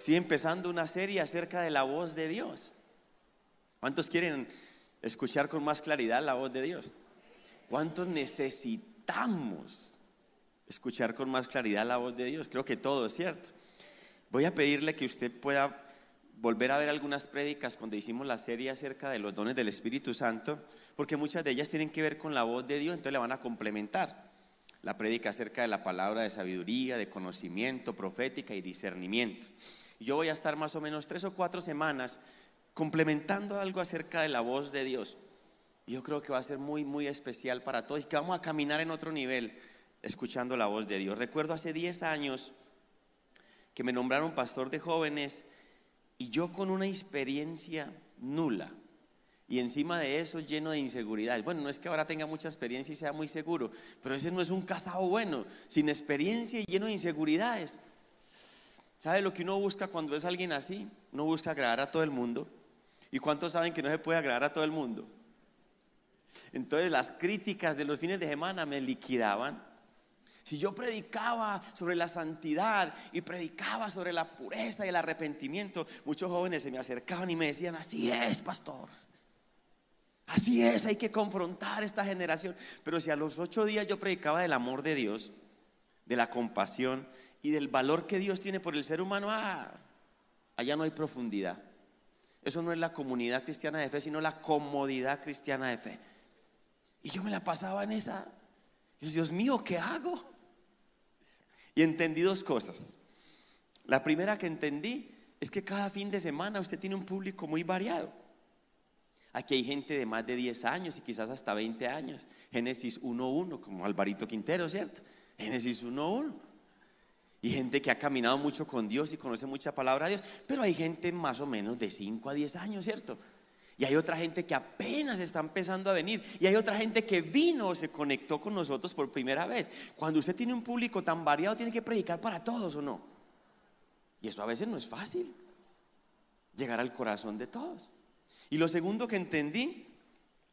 Estoy empezando una serie acerca de la voz de Dios. ¿Cuántos quieren escuchar con más claridad la voz de Dios? ¿Cuántos necesitamos escuchar con más claridad la voz de Dios? Creo que todo es cierto. Voy a pedirle que usted pueda volver a ver algunas prédicas cuando hicimos la serie acerca de los dones del Espíritu Santo, porque muchas de ellas tienen que ver con la voz de Dios, entonces le van a complementar. La prédica acerca de la palabra de sabiduría, de conocimiento, profética y discernimiento. Yo voy a estar más o menos tres o cuatro semanas complementando algo acerca de la voz de Dios. Yo creo que va a ser muy, muy especial para todos y que vamos a caminar en otro nivel escuchando la voz de Dios. Recuerdo hace 10 años que me nombraron pastor de jóvenes y yo con una experiencia nula. Y encima de eso lleno de inseguridad. Bueno, no es que ahora tenga mucha experiencia y sea muy seguro, pero ese no es un casado bueno, sin experiencia y lleno de inseguridades. ¿Sabe lo que uno busca cuando es alguien así? Uno busca agradar a todo el mundo. ¿Y cuántos saben que no se puede agradar a todo el mundo? Entonces las críticas de los fines de semana me liquidaban si yo predicaba sobre la santidad y predicaba sobre la pureza y el arrepentimiento, muchos jóvenes se me acercaban y me decían, así es, pastor. Así es, hay que confrontar esta generación. Pero si a los ocho días yo predicaba del amor de Dios, de la compasión y del valor que Dios tiene por el ser humano, ah, allá no hay profundidad. Eso no es la comunidad cristiana de fe, sino la comodidad cristiana de fe. Y yo me la pasaba en esa. Dios mío, ¿qué hago? Y entendí dos cosas. La primera que entendí es que cada fin de semana usted tiene un público muy variado. Aquí hay gente de más de 10 años y quizás hasta 20 años. Génesis 1.1, como Alvarito Quintero, ¿cierto? Génesis 1.1. Y gente que ha caminado mucho con Dios y conoce mucha palabra de Dios. Pero hay gente más o menos de 5 a 10 años, ¿cierto? Y hay otra gente que apenas está empezando a venir. Y hay otra gente que vino se conectó con nosotros por primera vez. Cuando usted tiene un público tan variado, tiene que predicar para todos o no. Y eso a veces no es fácil. Llegar al corazón de todos. Y lo segundo que entendí,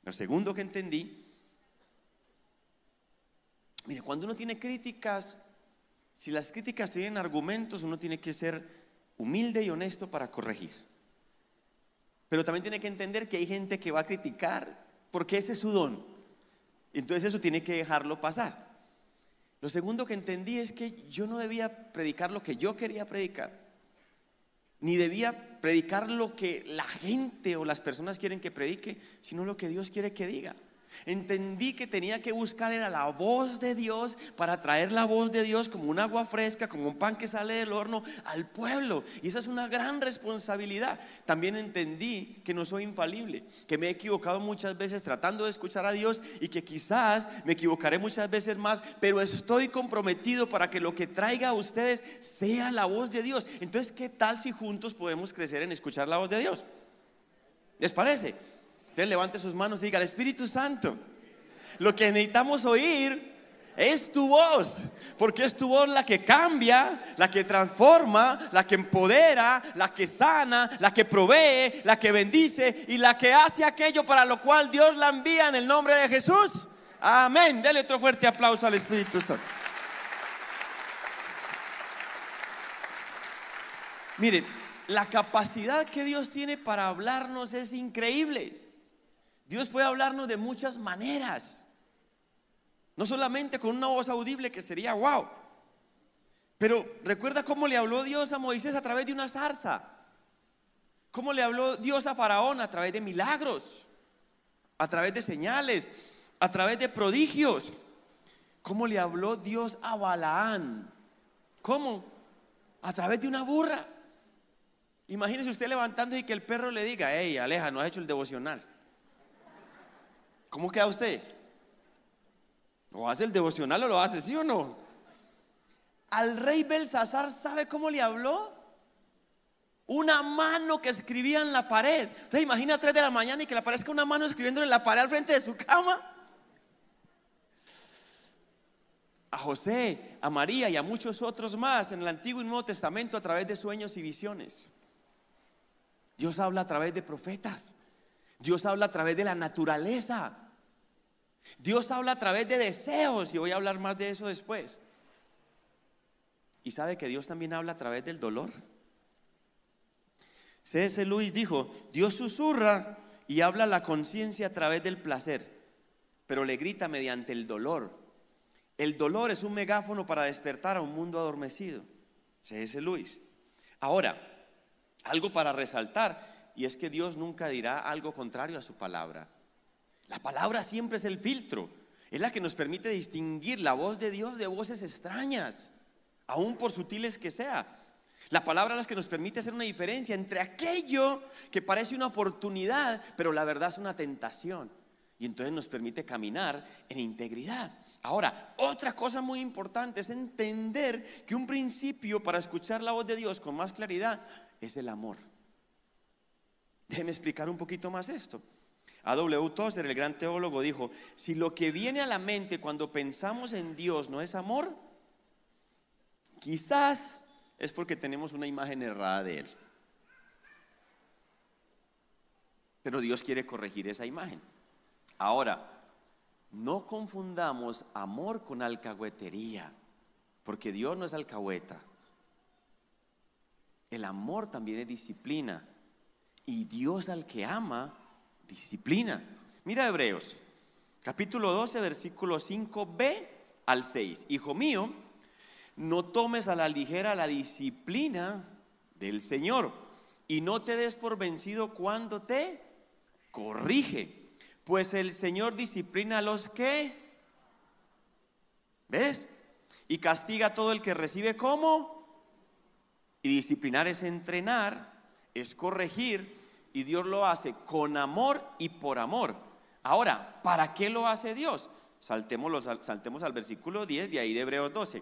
lo segundo que entendí, mire, cuando uno tiene críticas, si las críticas tienen argumentos, uno tiene que ser humilde y honesto para corregir. Pero también tiene que entender que hay gente que va a criticar porque ese es su don. Entonces eso tiene que dejarlo pasar. Lo segundo que entendí es que yo no debía predicar lo que yo quería predicar, ni debía predicar lo que la gente o las personas quieren que predique, sino lo que Dios quiere que diga. Entendí que tenía que buscar era la voz de Dios para traer la voz de Dios como un agua fresca, como un pan que sale del horno al pueblo. Y esa es una gran responsabilidad. También entendí que no soy infalible, que me he equivocado muchas veces tratando de escuchar a Dios y que quizás me equivocaré muchas veces más, pero estoy comprometido para que lo que traiga a ustedes sea la voz de Dios. Entonces, ¿qué tal si juntos podemos crecer en escuchar la voz de Dios? ¿Les parece? Usted levante sus manos y diga, el Espíritu Santo, lo que necesitamos oír es tu voz, porque es tu voz la que cambia, la que transforma, la que empodera, la que sana, la que provee, la que bendice y la que hace aquello para lo cual Dios la envía en el nombre de Jesús. Amén. Dele otro fuerte aplauso al Espíritu Santo. Mire, la capacidad que Dios tiene para hablarnos es increíble. Dios puede hablarnos de muchas maneras. No solamente con una voz audible que sería wow. Pero recuerda cómo le habló Dios a Moisés a través de una zarza. Cómo le habló Dios a Faraón a través de milagros, a través de señales, a través de prodigios. Cómo le habló Dios a Balaán. ¿Cómo? A través de una burra. Imagínese usted levantando y que el perro le diga, hey, Aleja, no has hecho el devocional. ¿Cómo queda usted? ¿O hace el devocional o lo hace, sí o no? Al rey Belsasar, ¿sabe cómo le habló? Una mano que escribía en la pared. ¿Usted imagina a 3 de la mañana y que le aparezca una mano escribiendo en la pared al frente de su cama? A José, a María y a muchos otros más en el Antiguo y Nuevo Testamento a través de sueños y visiones. Dios habla a través de profetas. Dios habla a través de la naturaleza. Dios habla a través de deseos y voy a hablar más de eso después. Y sabe que Dios también habla a través del dolor. C.S. Luis dijo, Dios susurra y habla a la conciencia a través del placer, pero le grita mediante el dolor. El dolor es un megáfono para despertar a un mundo adormecido. C.S. Luis. Ahora, algo para resaltar, y es que Dios nunca dirá algo contrario a su palabra. La palabra siempre es el filtro, es la que nos permite distinguir la voz de Dios de voces extrañas, aun por sutiles que sea. La palabra es la que nos permite hacer una diferencia entre aquello que parece una oportunidad, pero la verdad es una tentación. Y entonces nos permite caminar en integridad. Ahora, otra cosa muy importante es entender que un principio para escuchar la voz de Dios con más claridad es el amor. Déjeme explicar un poquito más esto. A.W. Tozer, el gran teólogo, dijo, si lo que viene a la mente cuando pensamos en Dios no es amor, quizás es porque tenemos una imagen errada de Él. Pero Dios quiere corregir esa imagen. Ahora, no confundamos amor con alcahuetería, porque Dios no es alcahueta. El amor también es disciplina. Y Dios al que ama, disciplina. Mira Hebreos, capítulo 12, versículo 5b al 6. Hijo mío, no tomes a la ligera la disciplina del Señor y no te des por vencido cuando te corrige, pues el Señor disciplina a los que, ¿ves? Y castiga a todo el que recibe como. Y disciplinar es entrenar, es corregir, y Dios lo hace con amor y por amor. Ahora, ¿para qué lo hace Dios? Saltemos, saltemos al versículo 10 de ahí de Hebreos 12.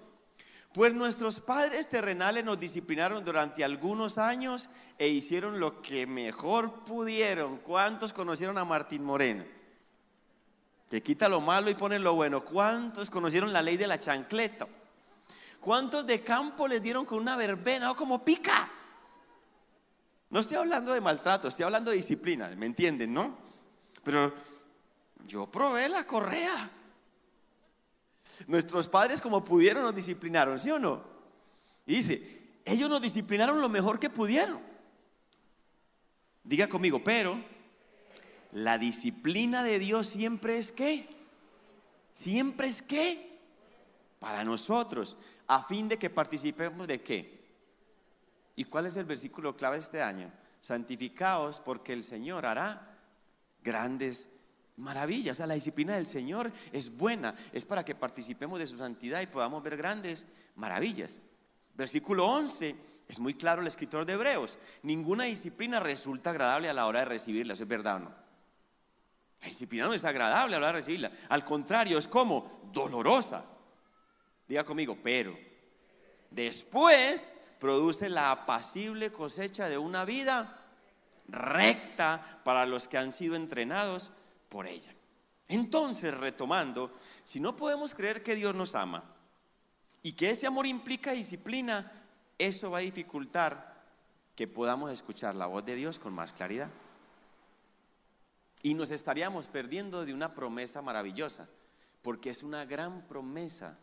Pues nuestros padres terrenales nos disciplinaron durante algunos años e hicieron lo que mejor pudieron. ¿Cuántos conocieron a Martín Moreno? Que quita lo malo y pone lo bueno. ¿Cuántos conocieron la ley de la chancleta? ¿Cuántos de campo les dieron con una verbena o como pica? No estoy hablando de maltrato, estoy hablando de disciplina, ¿me entienden, no? Pero yo probé la correa. Nuestros padres como pudieron nos disciplinaron, ¿sí o no? Y dice, ellos nos disciplinaron lo mejor que pudieron. Diga conmigo, pero la disciplina de Dios siempre es qué? Siempre es qué? Para nosotros, a fin de que participemos de qué? ¿Y cuál es el versículo clave este año? Santificaos porque el Señor hará grandes maravilla. O sea, la disciplina del Señor es buena, es para que participemos de su santidad y podamos ver grandes maravillas. Versículo 11, es muy claro el escritor de Hebreos. Ninguna disciplina resulta agradable a la hora de recibirla, ¿eso es verdad o no? La disciplina no es agradable a la hora de recibirla. Al contrario, es como dolorosa. Diga conmigo, pero después produce la apacible cosecha de una vida recta para los que han sido entrenados por ella. Entonces, retomando, si no podemos creer que Dios nos ama y que ese amor implica disciplina, eso va a dificultar que podamos escuchar la voz de Dios con más claridad. Y nos estaríamos perdiendo de una promesa maravillosa, porque es una gran promesa.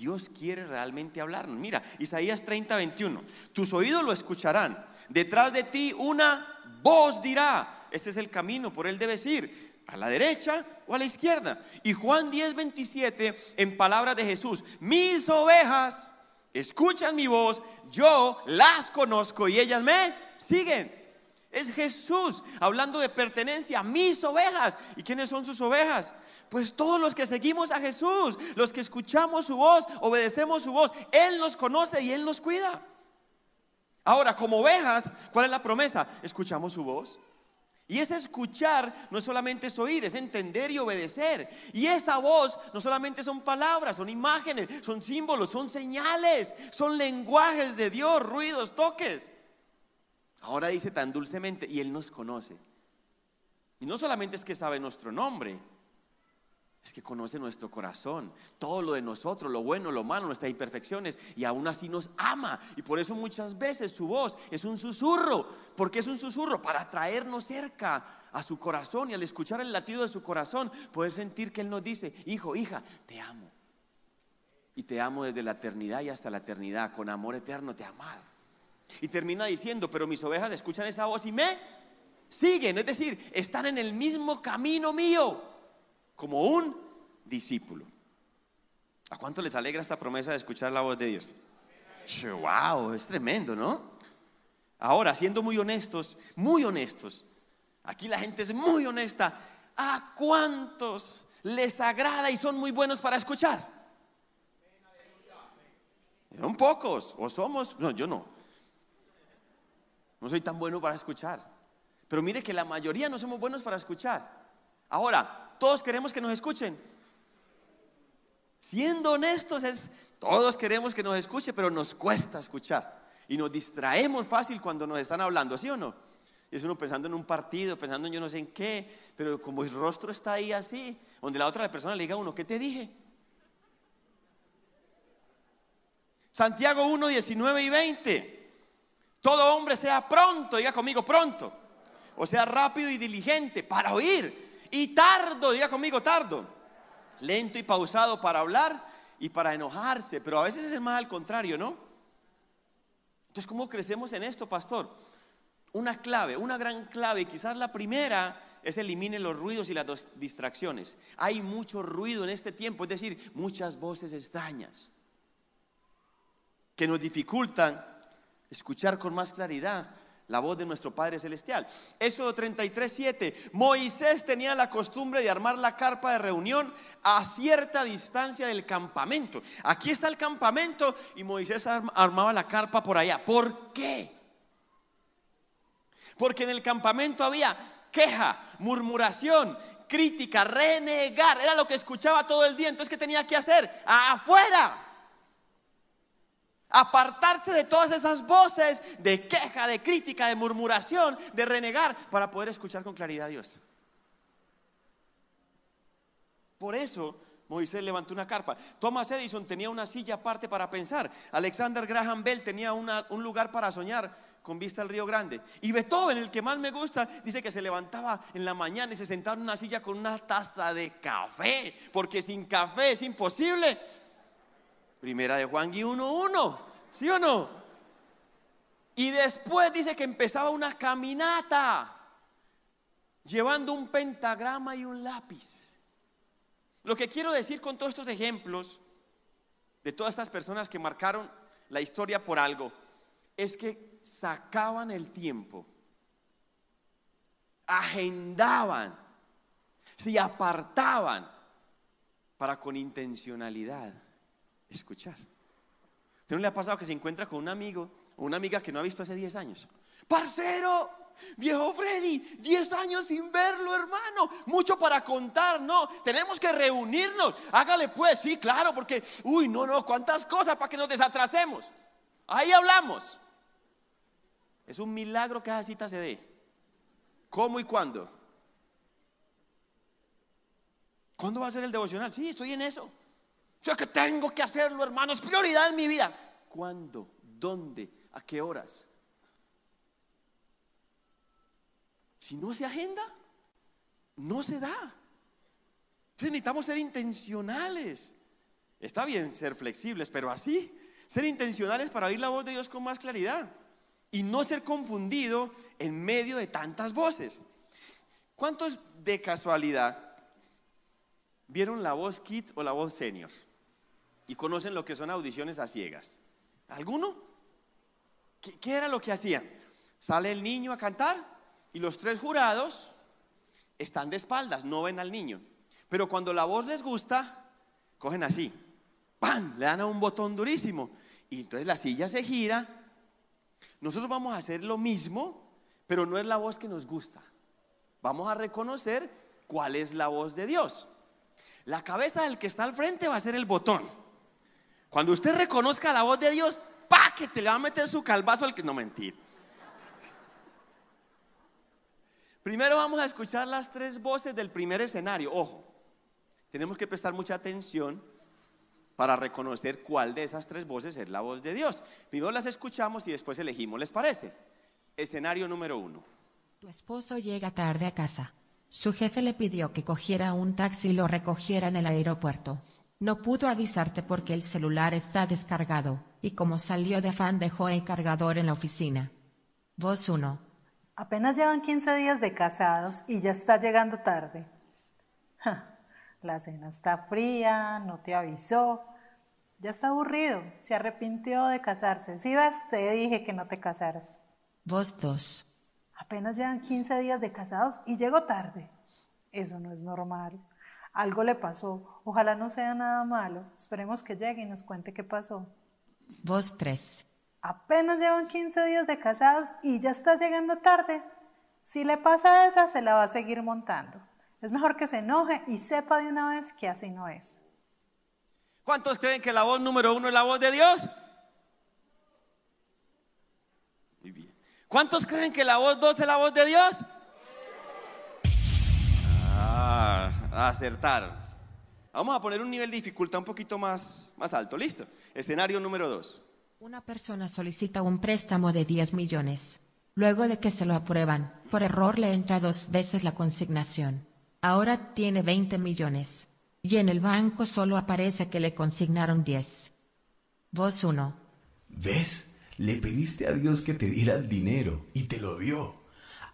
Dios quiere realmente hablarnos. Mira, Isaías 30, 21. Tus oídos lo escucharán. Detrás de ti una voz dirá, este es el camino, por él debes ir, a la derecha o a la izquierda. Y Juan 10, 27, en palabras de Jesús, mis ovejas escuchan mi voz, yo las conozco y ellas me siguen. Es Jesús hablando de pertenencia, mis ovejas. ¿Y quiénes son sus ovejas? Pues todos los que seguimos a Jesús, los que escuchamos su voz, obedecemos su voz. Él nos conoce y Él nos cuida. Ahora, como ovejas, ¿cuál es la promesa? Escuchamos su voz. Y ese escuchar no es solamente es oír, es entender y obedecer. Y esa voz no solamente son palabras, son imágenes, son símbolos, son señales, son lenguajes de Dios, ruidos, toques. Ahora dice tan dulcemente, y Él nos conoce. Y no solamente es que sabe nuestro nombre, es que conoce nuestro corazón, todo lo de nosotros, lo bueno, lo malo, nuestras imperfecciones, y aún así nos ama. Y por eso muchas veces su voz es un susurro. porque es un susurro? Para traernos cerca a su corazón y al escuchar el latido de su corazón, puedes sentir que Él nos dice, hijo, hija, te amo. Y te amo desde la eternidad y hasta la eternidad, con amor eterno te amado. Y termina diciendo, pero mis ovejas escuchan esa voz y me siguen. Es decir, están en el mismo camino mío, como un discípulo. ¿A cuánto les alegra esta promesa de escuchar la voz de Dios? Wow, es tremendo, ¿no? Ahora, siendo muy honestos, muy honestos, aquí la gente es muy honesta. ¿A cuántos les agrada y son muy buenos para escuchar? Son pocos, o somos, no, yo no. No soy tan bueno para escuchar. Pero mire que la mayoría no somos buenos para escuchar. Ahora, todos queremos que nos escuchen. Siendo honestos, es, todos queremos que nos escuche, pero nos cuesta escuchar. Y nos distraemos fácil cuando nos están hablando, ¿sí o no? Es uno pensando en un partido, pensando en yo no sé en qué, pero como el rostro está ahí así, donde la otra persona le diga a uno, ¿qué te dije? Santiago 1, 19 y 20. Todo hombre sea pronto, diga conmigo pronto. O sea, rápido y diligente para oír. Y tardo, diga conmigo tardo. Lento y pausado para hablar y para enojarse. Pero a veces es más al contrario, ¿no? Entonces, ¿cómo crecemos en esto, pastor? Una clave, una gran clave, quizás la primera es elimine los ruidos y las distracciones. Hay mucho ruido en este tiempo, es decir, muchas voces extrañas que nos dificultan escuchar con más claridad la voz de nuestro Padre Celestial. Eso 33, 7. Moisés tenía la costumbre de armar la carpa de reunión a cierta distancia del campamento. Aquí está el campamento y Moisés armaba la carpa por allá. ¿Por qué? Porque en el campamento había queja, murmuración, crítica, renegar. Era lo que escuchaba todo el día. Entonces, ¿qué tenía que hacer? Afuera Apartarse de todas esas voces de queja, de crítica, de murmuración, de renegar, para poder escuchar con claridad a Dios. Por eso Moisés levantó una carpa. Thomas Edison tenía una silla aparte para pensar. Alexander Graham Bell tenía un lugar para soñar con vista al Río Grande. Y Beethoven, el que más me gusta, dice que se levantaba en la mañana y se sentaba en una silla con una taza de café, porque sin café es imposible Primera de Juan y 1.1, ¿sí o no? Y después dice que empezaba una caminata llevando un pentagrama y un lápiz. Lo que quiero decir con todos estos ejemplos de todas estas personas que marcaron la historia por algo es que sacaban el tiempo, agendaban, se apartaban para con intencionalidad escuchar. ¿Usted no le ha pasado que se encuentra con un amigo o una amiga que no ha visto hace 10 años? Parcero, viejo Freddy, 10 años sin verlo, hermano. Mucho para contar, no. Tenemos que reunirnos. Hágale pues, sí, claro, porque, uy, no, no, cuántas cosas para que nos desatrasemos. Ahí hablamos. Es un milagro que esa cita se dé. ¿Cómo y cuándo? ¿Cuándo va a ser el devocional? Sí, estoy en eso. O sea que tengo que hacerlo, hermano. Es prioridad en mi vida. ¿Cuándo? ¿Dónde? ¿A qué horas? Si no se agenda, no se da. Entonces necesitamos ser intencionales. Está bien ser flexibles, pero así, ser intencionales para oír la voz de Dios con más claridad y no ser confundido en medio de tantas voces. ¿Cuántos de casualidad vieron la voz kit o la voz senior? Y conocen lo que son audiciones a ciegas. ¿Alguno? ¿Qué, era lo que hacían? Sale el niño a cantar y los tres jurados están de espaldas, no ven al niño. Pero cuando la voz les gusta, cogen así, ¡pam! Le dan a un botón durísimo. Y entonces la silla se gira. Nosotros vamos a hacer lo mismo, pero no es la voz que nos gusta. Vamos a reconocer cuál es la voz de Dios. La cabeza del que está al frente va a ser el botón. Cuando usted reconozca la voz de Dios, ¡pa! que te le va a meter su calvazo al que no mentir. Primero vamos a escuchar las tres voces del primer escenario. Ojo, tenemos que prestar mucha atención para reconocer cuál de esas tres voces es la voz de Dios. Primero las escuchamos y después elegimos, ¿les parece? Escenario número uno. Tu esposo llega tarde a casa. Su jefe le pidió que cogiera un taxi y lo recogiera en el aeropuerto. No pudo avisarte porque el celular está descargado. y como salió de afán dejó el cargador en la oficina. Voz 1. Apenas llevan 15 días de casados y ya está llegando tarde. Ja, la cena está fría, no te avisó. Ya está aburrido, se arrepintió de casarse. Si ves, te dije que no te casaras. Voz 2. Apenas llevan 15 días de casados y llegó tarde. Eso no es normal. Algo le pasó. Ojalá no sea nada malo. Esperemos que llegue y nos cuente qué pasó. Voz 3. Apenas llevan 15 días de casados y ya está llegando tarde. Si le pasa esa, se la va a seguir montando. Es mejor que se enoje y sepa de una vez que así no es. ¿Cuántos creen que la voz número uno es la voz de Dios? Muy bien. ¿Cuántos creen que la voz dos es la voz de Dios? Ah, acertar. Vamos a poner un nivel de dificultad un poquito más, más alto. Listo. Escenario número dos. Una persona solicita un préstamo de 10 millones. Luego de que se lo aprueban, por error le entra dos veces la consignación. Ahora tiene 20 millones. Y en el banco solo aparece que le consignaron 10. Voz 1. ¿Ves? Le pediste a Dios que te diera el dinero y te lo dio.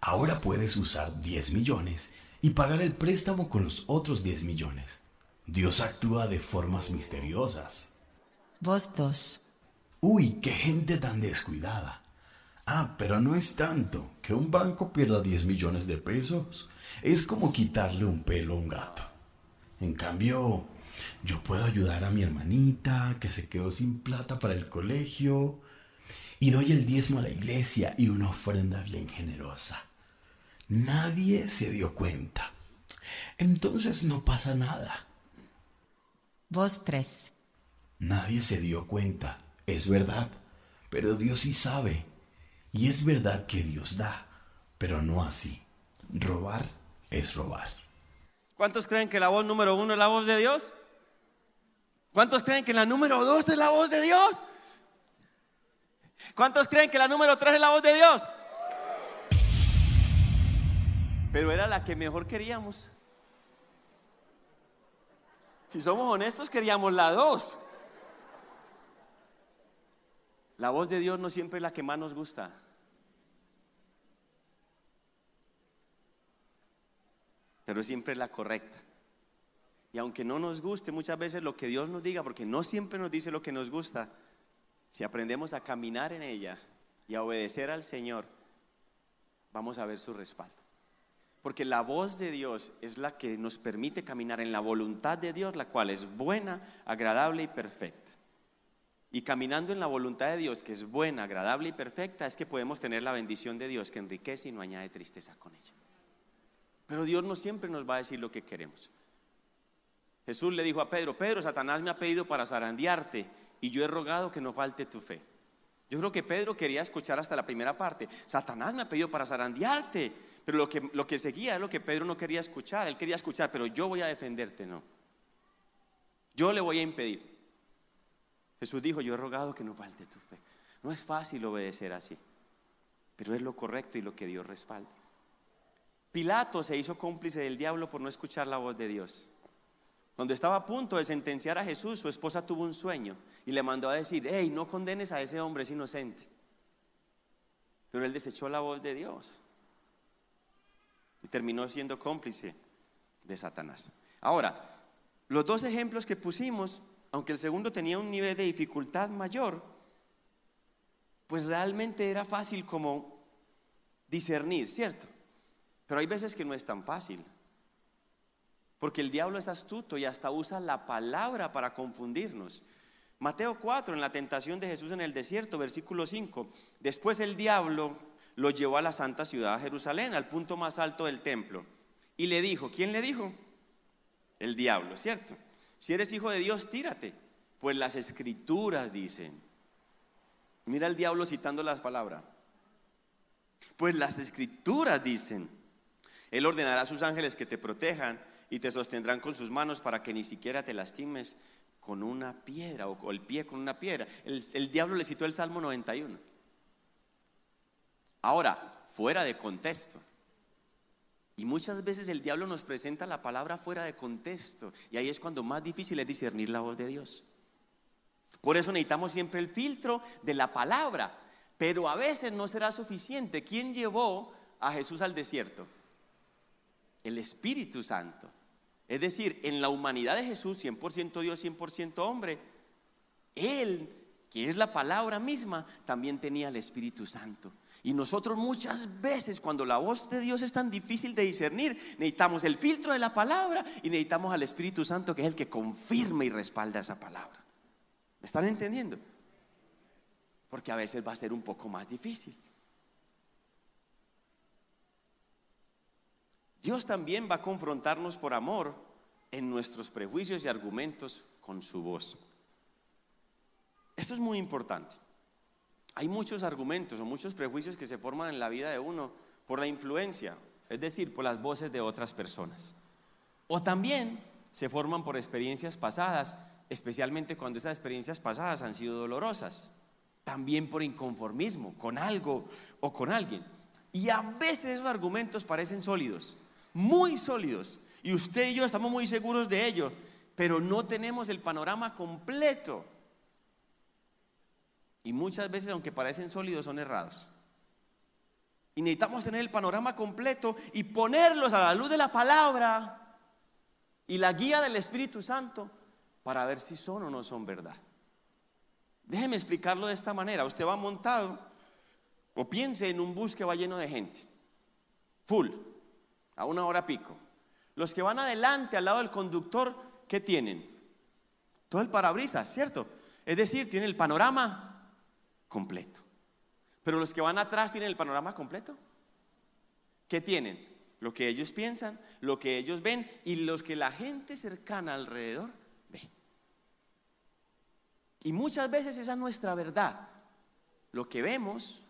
Ahora puedes usar 10 millones y pagar el préstamo con los otros 10 millones. Dios actúa de formas misteriosas. Voz 2. Uy, qué gente tan descuidada. Ah, pero no es tanto. Que un banco pierda 10 millones de pesos es como quitarle un pelo a un gato. En cambio, yo puedo ayudar a mi hermanita que se quedó sin plata para el colegio y doy el diezmo a la iglesia y una ofrenda bien generosa. Nadie se dio cuenta. Entonces no pasa nada. Voz 3. Nadie se dio cuenta, es verdad, pero Dios sí sabe. Y es verdad que Dios da, pero no así. Robar es robar. ¿Cuántos creen que la voz número uno es la voz de Dios? ¿Cuántos creen que la número dos es la voz de Dios? ¿Cuántos creen que la número tres es la voz de Dios? Pero era la que mejor queríamos. Si somos honestos, queríamos la dos. La voz de Dios no siempre es la que más nos gusta. Pero siempre es la correcta. Y aunque no nos guste muchas veces lo que Dios nos diga, porque no siempre nos dice lo que nos gusta, si aprendemos a caminar en ella y a obedecer al Señor, vamos a ver su respaldo. Porque la voz de Dios es la que nos permite caminar en la voluntad de Dios, la cual es buena, agradable y perfecta. Y caminando en la voluntad de Dios, que es buena, agradable y perfecta, es que podemos tener la bendición de Dios que enriquece y no añade tristeza con ella. Pero Dios no siempre nos va a decir lo que queremos. Jesús le dijo a Pedro, Pedro, Satanás me ha pedido para zarandearte y yo he rogado que no falte tu fe. Yo creo que Pedro quería escuchar hasta la primera parte. Satanás me ha pedido para zarandearte, pero lo que, lo que seguía es lo que Pedro no quería escuchar. Él quería escuchar, pero yo voy a defenderte, no. Yo le voy a impedir. Jesús dijo, yo he rogado que no falte tu fe. No es fácil obedecer así, pero es lo correcto y lo que Dios respalda. Pilato se hizo cómplice del diablo por no escuchar la voz de Dios. Cuando estaba a punto de sentenciar a Jesús, su esposa tuvo un sueño y le mandó a decir, hey, no condenes a ese hombre, es inocente. Pero él desechó la voz de Dios y terminó siendo cómplice de Satanás. Ahora, los dos ejemplos que pusimos aunque el segundo tenía un nivel de dificultad mayor, pues realmente era fácil como discernir, ¿cierto? Pero hay veces que no es tan fácil. Porque el diablo es astuto y hasta usa la palabra para confundirnos. Mateo 4, en la tentación de Jesús en el desierto, versículo 5. Después el diablo lo llevó a la santa ciudad de Jerusalén, al punto más alto del templo. Y le dijo, ¿quién le dijo? El diablo, ¿cierto? Si eres hijo de Dios, tírate. Pues las escrituras dicen. Mira el diablo citando las palabras. Pues las escrituras dicen. Él ordenará a sus ángeles que te protejan y te sostendrán con sus manos para que ni siquiera te lastimes con una piedra o, el pie con una piedra. El, el diablo le citó el Salmo 91. Ahora, fuera de contexto. Y muchas veces el diablo nos presenta la palabra fuera de contexto. Y ahí es cuando más difícil es discernir la voz de Dios. Por eso necesitamos siempre el filtro de la palabra. Pero a veces no será suficiente. ¿Quién llevó a Jesús al desierto? El Espíritu Santo. Es decir, en la humanidad de Jesús, 100% Dios, 100% hombre, Él, que es la palabra misma, también tenía el Espíritu Santo. Y nosotros muchas veces cuando la voz de Dios es tan difícil de discernir, necesitamos el filtro de la palabra y necesitamos al Espíritu Santo que es el que confirma y respalda esa palabra. ¿Me están entendiendo? Porque a veces va a ser un poco más difícil. Dios también va a confrontarnos por amor en nuestros prejuicios y argumentos con su voz. Esto es muy importante. Hay muchos argumentos o muchos prejuicios que se forman en la vida de uno por la influencia, es decir, por las voces de otras personas. O también se forman por experiencias pasadas, especialmente cuando esas experiencias pasadas han sido dolorosas. También por inconformismo con algo o con alguien. Y a veces esos argumentos parecen sólidos, muy sólidos. Y usted y yo estamos muy seguros de ello, pero no tenemos el panorama completo y muchas veces, aunque parecen sólidos, son errados. Y necesitamos tener el panorama completo y ponerlos a la luz de la palabra y la guía del Espíritu Santo para ver si son o no son verdad. Déjeme explicarlo de esta manera. Usted va montado o piense en un bus que va lleno de gente, full, a una hora pico. Los que van adelante al lado del conductor, ¿qué tienen? Todo el parabrisas, ¿cierto? Es decir, tiene el panorama completo. Pero los que van atrás tienen el panorama completo. ¿Qué tienen? Lo que ellos piensan, lo que ellos ven y los que la gente cercana alrededor ve. Y muchas veces esa es nuestra verdad. Lo que vemos,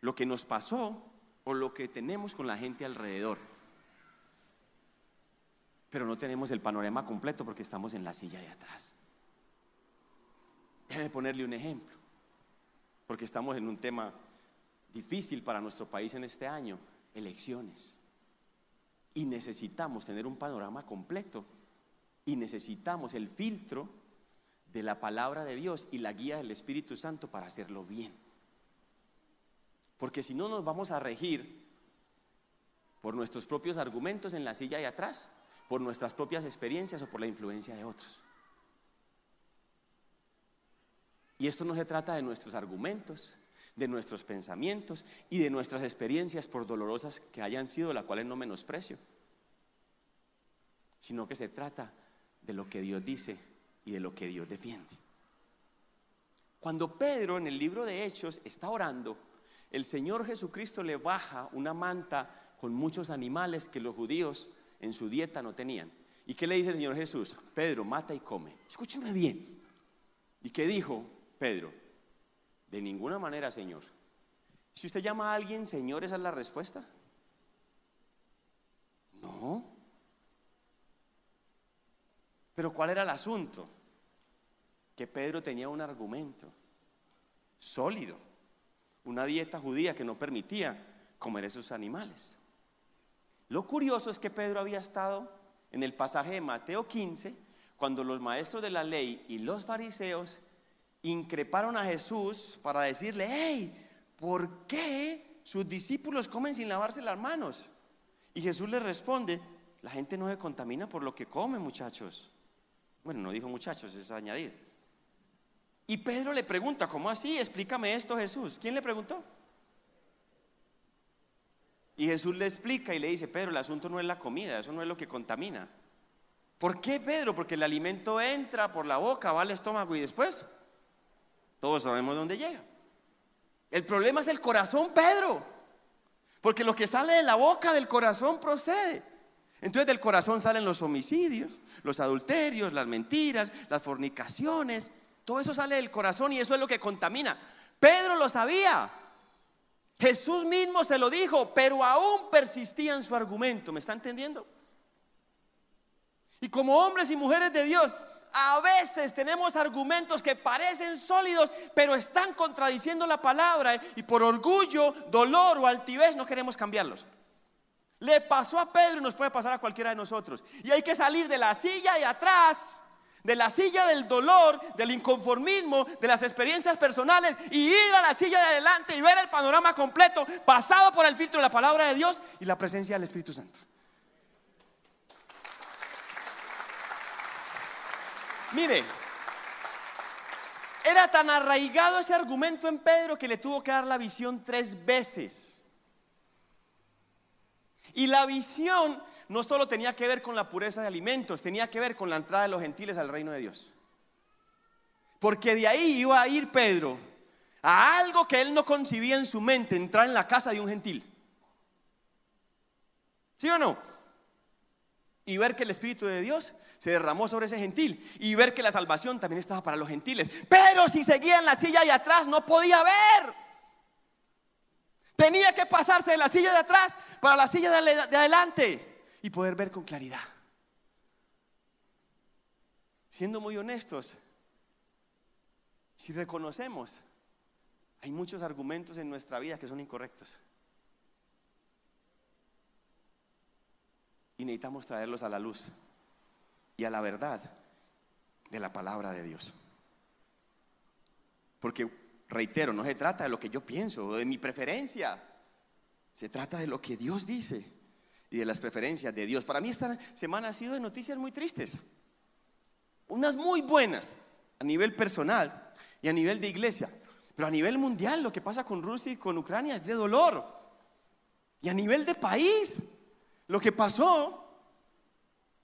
lo que nos pasó o lo que tenemos con la gente alrededor. Pero no tenemos el panorama completo porque estamos en la silla de atrás. Déjame ponerle un ejemplo porque estamos en un tema difícil para nuestro país en este año, elecciones. Y necesitamos tener un panorama completo y necesitamos el filtro de la palabra de Dios y la guía del Espíritu Santo para hacerlo bien. Porque si no nos vamos a regir por nuestros propios argumentos en la silla de atrás, por nuestras propias experiencias o por la influencia de otros. Y esto no se trata de nuestros argumentos, de nuestros pensamientos y de nuestras experiencias, por dolorosas que hayan sido, las cuales no menosprecio, sino que se trata de lo que Dios dice y de lo que Dios defiende. Cuando Pedro en el libro de Hechos está orando, el Señor Jesucristo le baja una manta con muchos animales que los judíos en su dieta no tenían. ¿Y qué le dice el Señor Jesús? Pedro, mata y come. Escúcheme bien. ¿Y qué dijo? Pedro, de ninguna manera, Señor. Si usted llama a alguien, Señor, esa es la respuesta. No. Pero ¿cuál era el asunto? Que Pedro tenía un argumento sólido, una dieta judía que no permitía comer esos animales. Lo curioso es que Pedro había estado en el pasaje de Mateo 15, cuando los maestros de la ley y los fariseos increparon a Jesús para decirle, hey, ¿por qué sus discípulos comen sin lavarse las manos? Y Jesús le responde, la gente no se contamina por lo que come, muchachos. Bueno, no dijo muchachos, es añadir. Y Pedro le pregunta, ¿cómo así? Explícame esto, Jesús. ¿Quién le preguntó? Y Jesús le explica y le dice, Pedro, el asunto no es la comida, eso no es lo que contamina. ¿Por qué, Pedro? Porque el alimento entra por la boca, va al estómago y después todos sabemos dónde llega. El problema es el corazón, Pedro. Porque lo que sale de la boca del corazón procede. Entonces del corazón salen los homicidios, los adulterios, las mentiras, las fornicaciones. Todo eso sale del corazón y eso es lo que contamina. Pedro lo sabía. Jesús mismo se lo dijo, pero aún persistía en su argumento. ¿Me está entendiendo? Y como hombres y mujeres de Dios, a veces tenemos argumentos que parecen sólidos, pero están contradiciendo la palabra y por orgullo, dolor o altivez no queremos cambiarlos. Le pasó a Pedro y nos puede pasar a cualquiera de nosotros. Y hay que salir de la silla y atrás de la silla del dolor, del inconformismo, de las experiencias personales y ir a la silla de adelante y ver el panorama completo pasado por el filtro de la palabra de Dios y la presencia del Espíritu Santo. Mire, era tan arraigado ese argumento en Pedro que le tuvo que dar la visión tres veces. Y la visión no solo tenía que ver con la pureza de alimentos, tenía que ver con la entrada de los gentiles al reino de Dios. Porque de ahí iba a ir Pedro a algo que él no concibía en su mente, entrar en la casa de un gentil. ¿Sí o no? Y ver que el Espíritu de Dios se derramó sobre ese gentil y ver que la salvación también estaba para los gentiles. Pero si seguía en la silla de atrás no podía ver. Tenía que pasarse de la silla de atrás para la silla de adelante y poder ver con claridad. Siendo muy honestos, si reconocemos, hay muchos argumentos en nuestra vida que son incorrectos. Y necesitamos traerlos a la luz y a la verdad de la palabra de Dios. Porque, reitero, no se trata de lo que yo pienso o de mi preferencia. Se trata de lo que Dios dice y de las preferencias de Dios. Para mí esta semana ha sido de noticias muy tristes. Unas muy buenas a nivel personal y a nivel de iglesia. Pero a nivel mundial lo que pasa con Rusia y con Ucrania es de dolor. Y a nivel de país, lo que pasó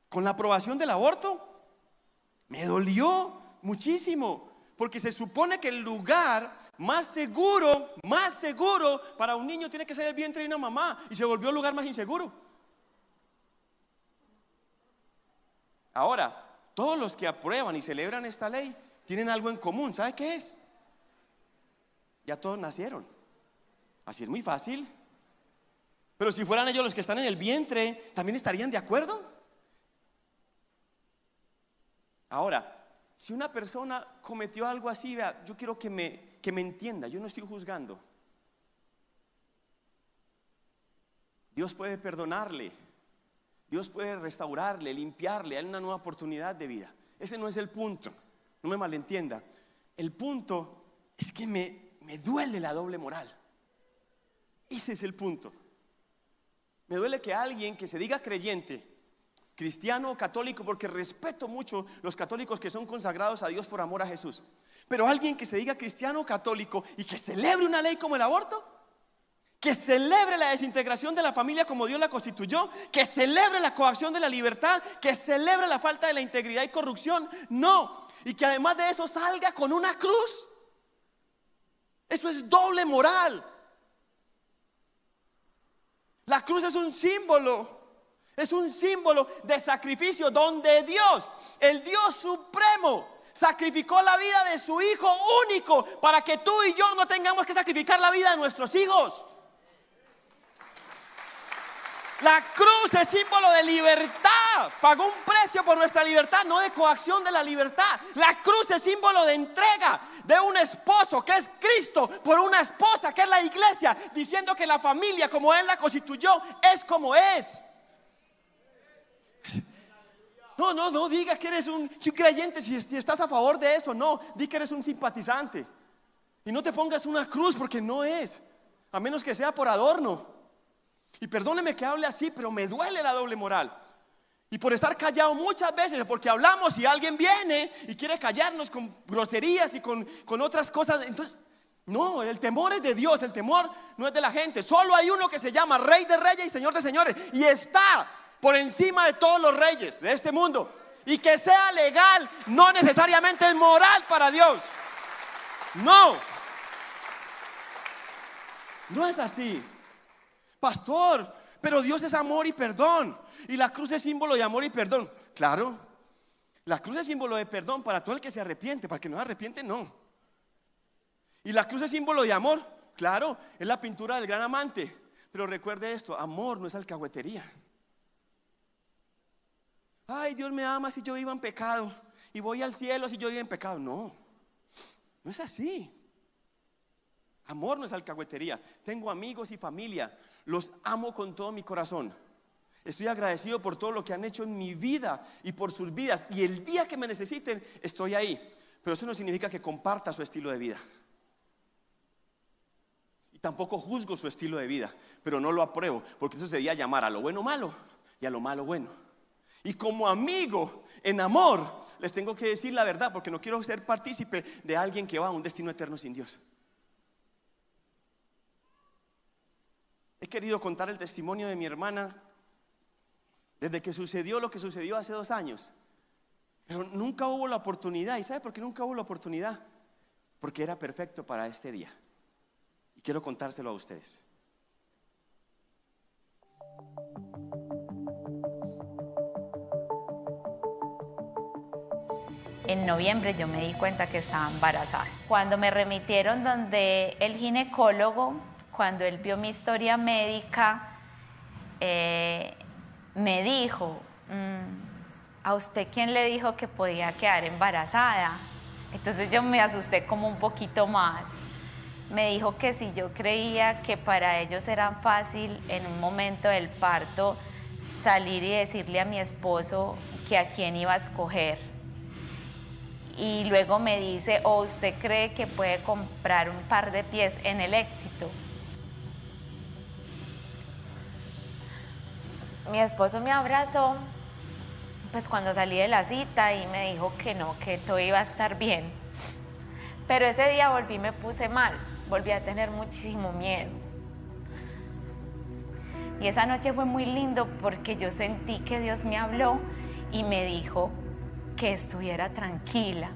con la aprobación del aborto, me dolió muchísimo. Porque se supone que el lugar más seguro, más seguro para un niño tiene que ser el vientre de una mamá. Y se volvió el lugar más inseguro. Ahora, todos los que aprueban y celebran esta ley tienen algo en común. ¿Sabe qué es? Ya todos nacieron. Así es muy fácil. Pero si fueran ellos los que están en el vientre, ¿también estarían de acuerdo? Ahora, si una persona cometió algo así, vea, yo quiero que me, que me entienda, yo no estoy juzgando. Dios puede perdonarle. Dios puede restaurarle, limpiarle, darle una nueva oportunidad de vida. Ese no es el punto, no me malentienda. El punto es que me, me duele la doble moral. Ese es el punto. Me duele que alguien que se diga creyente, cristiano o católico, porque respeto mucho los católicos que son consagrados a Dios por amor a Jesús, pero alguien que se diga cristiano o católico y que celebre una ley como el aborto, que celebre la desintegración de la familia como Dios la constituyó, que celebre la coacción de la libertad, que celebre la falta de la integridad y corrupción. No, y que además de eso salga con una cruz. Eso es doble moral. La cruz es un símbolo, es un símbolo de sacrificio donde Dios, el Dios supremo, sacrificó la vida de su Hijo único para que tú y yo no tengamos que sacrificar la vida de nuestros hijos. La cruz es símbolo de libertad. Pagó un precio por nuestra libertad, no de coacción de la libertad. La cruz es símbolo de entrega de un esposo que es Cristo por una esposa que es la iglesia, diciendo que la familia como Él la constituyó es como es. No, no, no diga que eres un, creyente si, si estás a favor de eso. No, di que eres un simpatizante. Y no te pongas una cruz porque no es. A menos que sea por adorno. Y perdóneme que hable así, pero me duele la doble moral. Y por estar callado muchas veces, porque hablamos y alguien viene y quiere callarnos con groserías y con, otras cosas. Entonces, no, el temor es de Dios, el temor no es de la gente. Solo hay uno que se llama Rey de Reyes y Señor de Señores. Y está por encima de todos los reyes de este mundo. Y que sea legal no necesariamente es moral para Dios. No. No es así. Pastor, pero Dios es amor y perdón. Y la cruz es símbolo de amor y perdón. Claro, la cruz es símbolo de perdón para todo el que se arrepiente, para el que no se arrepiente, no. Y la cruz es símbolo de amor. Claro, es la pintura del gran amante. Pero recuerde esto, amor no es alcahuetería. Ay, Dios me ama si yo vivo en pecado. Y voy al cielo si yo vivo en pecado. No, no es así. Amor no es alcahuetería. Tengo amigos y familia. Los amo con todo mi corazón. Estoy agradecido por todo lo que han hecho en mi vida y por sus vidas. Y el día que me necesiten, estoy ahí. Pero eso no significa que comparta su estilo de vida. Y tampoco juzgo su estilo de vida, pero no lo apruebo, porque eso sería llamar a lo bueno malo y a lo malo bueno. Y como amigo, en amor, les tengo que decir la verdad, porque no quiero ser partícipe de alguien que va a un destino eterno sin Dios. Querido contar el testimonio de mi hermana desde que sucedió lo que sucedió hace dos años. Pero nunca hubo la oportunidad. ¿Y sabe por qué nunca hubo la oportunidad? Porque era perfecto para este día. Y quiero contárselo a ustedes. En noviembre yo me di cuenta que estaba embarazada. Cuando me remitieron donde el ginecólogo, cuando él vio mi historia médica, eh, me dijo, mm, ¿a usted quién le dijo que podía quedar embarazada? Entonces yo me asusté como un poquito más. Me dijo que si yo creía que para ellos era fácil en un momento del parto salir y decirle a mi esposo que a quién iba a escoger. Y luego me dice, ¿o usted cree que puede comprar un par de pies en el éxito? Mi esposo me abrazó, pues cuando salí de la cita y me dijo que no, que todo iba a estar bien. Pero ese día volví me puse mal, volví a tener muchísimo miedo. Y esa noche fue muy lindo porque yo sentí que Dios me habló y me dijo que estuviera tranquila,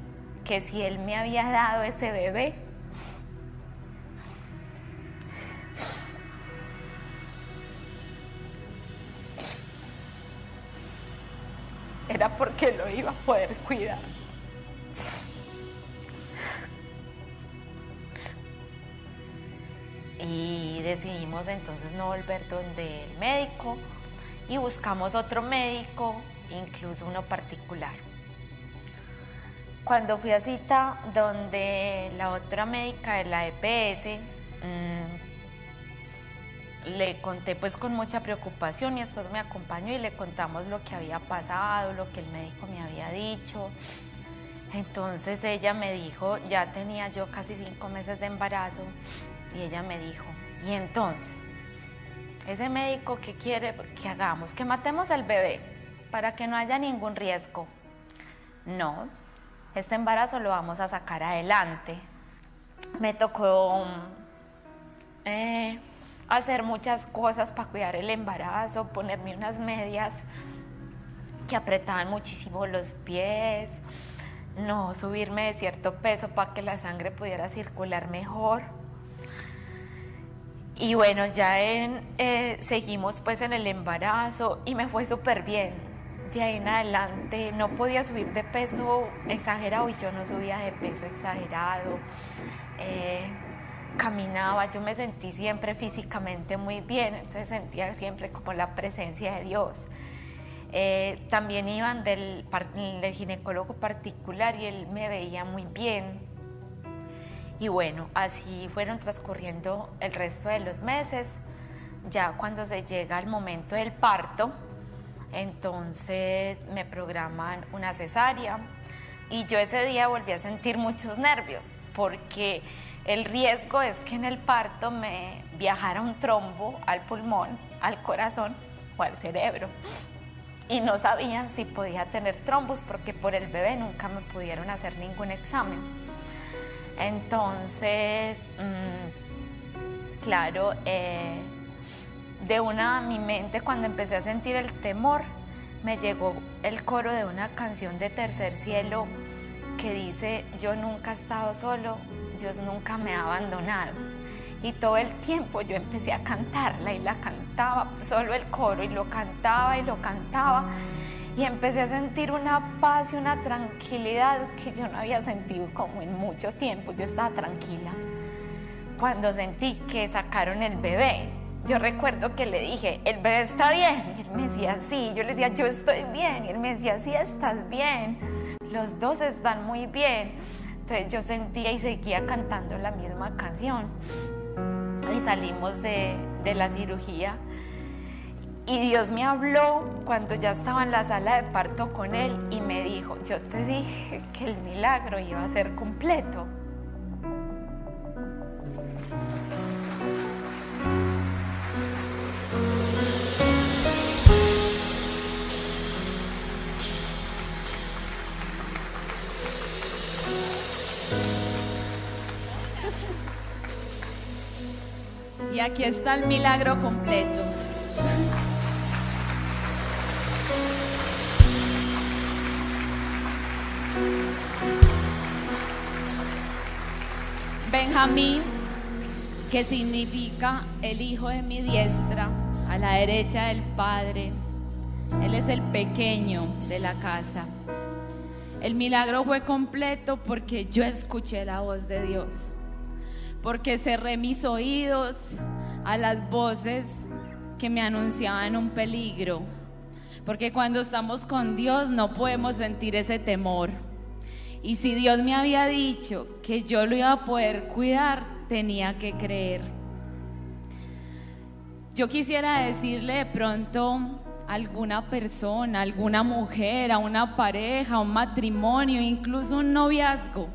que si Él me había dado ese bebé, era porque lo iba a poder cuidar. Y decidimos entonces no volver donde el médico y buscamos otro médico, incluso uno particular. Cuando fui a cita donde la otra médica de la EPS, le conté pues con mucha preocupación y después me acompañó y le contamos lo que había pasado, lo que el médico me había dicho. Entonces ella me dijo, ya tenía yo casi cinco meses de embarazo y ella me dijo, y entonces, ese médico que quiere que hagamos, que matemos al bebé para que no haya ningún riesgo. No, este embarazo lo vamos a sacar adelante. Me tocó... Eh, hacer muchas cosas para cuidar el embarazo, ponerme unas medias que apretaban muchísimo los pies, no subirme de cierto peso para que la sangre pudiera circular mejor. Y bueno, ya en, eh, seguimos pues en el embarazo y me fue súper bien. De ahí en adelante no podía subir de peso exagerado y yo no subía de peso exagerado. Eh, caminaba, yo me sentí siempre físicamente muy bien, entonces sentía siempre como la presencia de Dios. Eh, también iban del, del ginecólogo particular y él me veía muy bien. Y bueno, así fueron transcurriendo el resto de los meses. Ya cuando se llega el momento del parto, entonces me programan una cesárea y yo ese día volví a sentir muchos nervios porque el riesgo es que en el parto me viajara un trombo al pulmón, al corazón o al cerebro. Y no sabían si podía tener trombos porque por el bebé nunca me pudieron hacer ningún examen. Entonces, mm, claro, eh, de una mi mente cuando empecé a sentir el temor, me llegó el coro de una canción de Tercer Cielo que dice, yo nunca he estado solo, Dios nunca me ha abandonado. Y todo el tiempo yo empecé a cantarla y la cantaba, solo el coro, y lo cantaba y lo cantaba. Y empecé a sentir una paz y una tranquilidad que yo no había sentido como en mucho tiempo. Yo estaba tranquila. Cuando sentí que sacaron el bebé, yo recuerdo que le dije, el bebé está bien. Y él me decía, sí. Yo le decía, yo estoy bien. Y él me decía, sí, estás bien. Los dos están muy bien. Entonces yo sentía y seguía cantando la misma canción. Y salimos de, la cirugía. Y Dios me habló cuando ya estaba en la sala de parto con él y me dijo, yo te dije que el milagro iba a ser completo. Aquí está el milagro completo. Benjamín, que significa el hijo de mi diestra, a la derecha del Padre. Él es el pequeño de la casa. El milagro fue completo porque yo escuché la voz de Dios, porque cerré mis oídos a las voces que me anunciaban un peligro, porque cuando estamos con Dios no podemos sentir ese temor. Y si Dios me había dicho que yo lo iba a poder cuidar, tenía que creer. Yo quisiera decirle de pronto a alguna persona, a alguna mujer, a una pareja, a un matrimonio, incluso un noviazgo,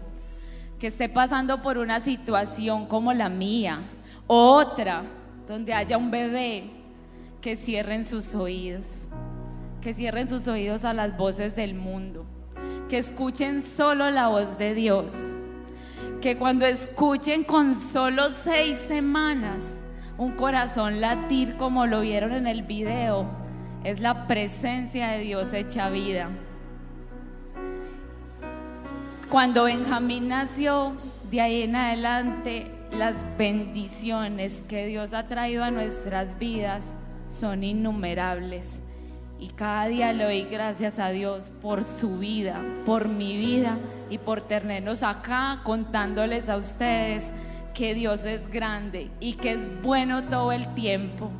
que esté pasando por una situación como la mía, o otra, donde haya un bebé, que cierren sus oídos, que cierren sus oídos a las voces del mundo que escuchen solo la voz de Dios. Que cuando escuchen con solo seis semanas un corazón latir como lo vieron en el video, es la presencia de Dios hecha vida. Cuando Benjamín nació, de ahí en adelante, las bendiciones que Dios ha traído a nuestras vidas son innumerables. Y cada día le doy gracias a Dios por su vida, por mi vida y por tenernos acá contándoles a ustedes que Dios es grande y que es bueno todo el tiempo.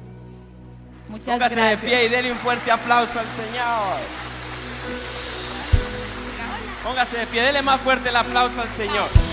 Muchas Póngase gracias. de pie y denle un fuerte aplauso al Señor. Póngase de pie, denle más fuerte el aplauso al Señor.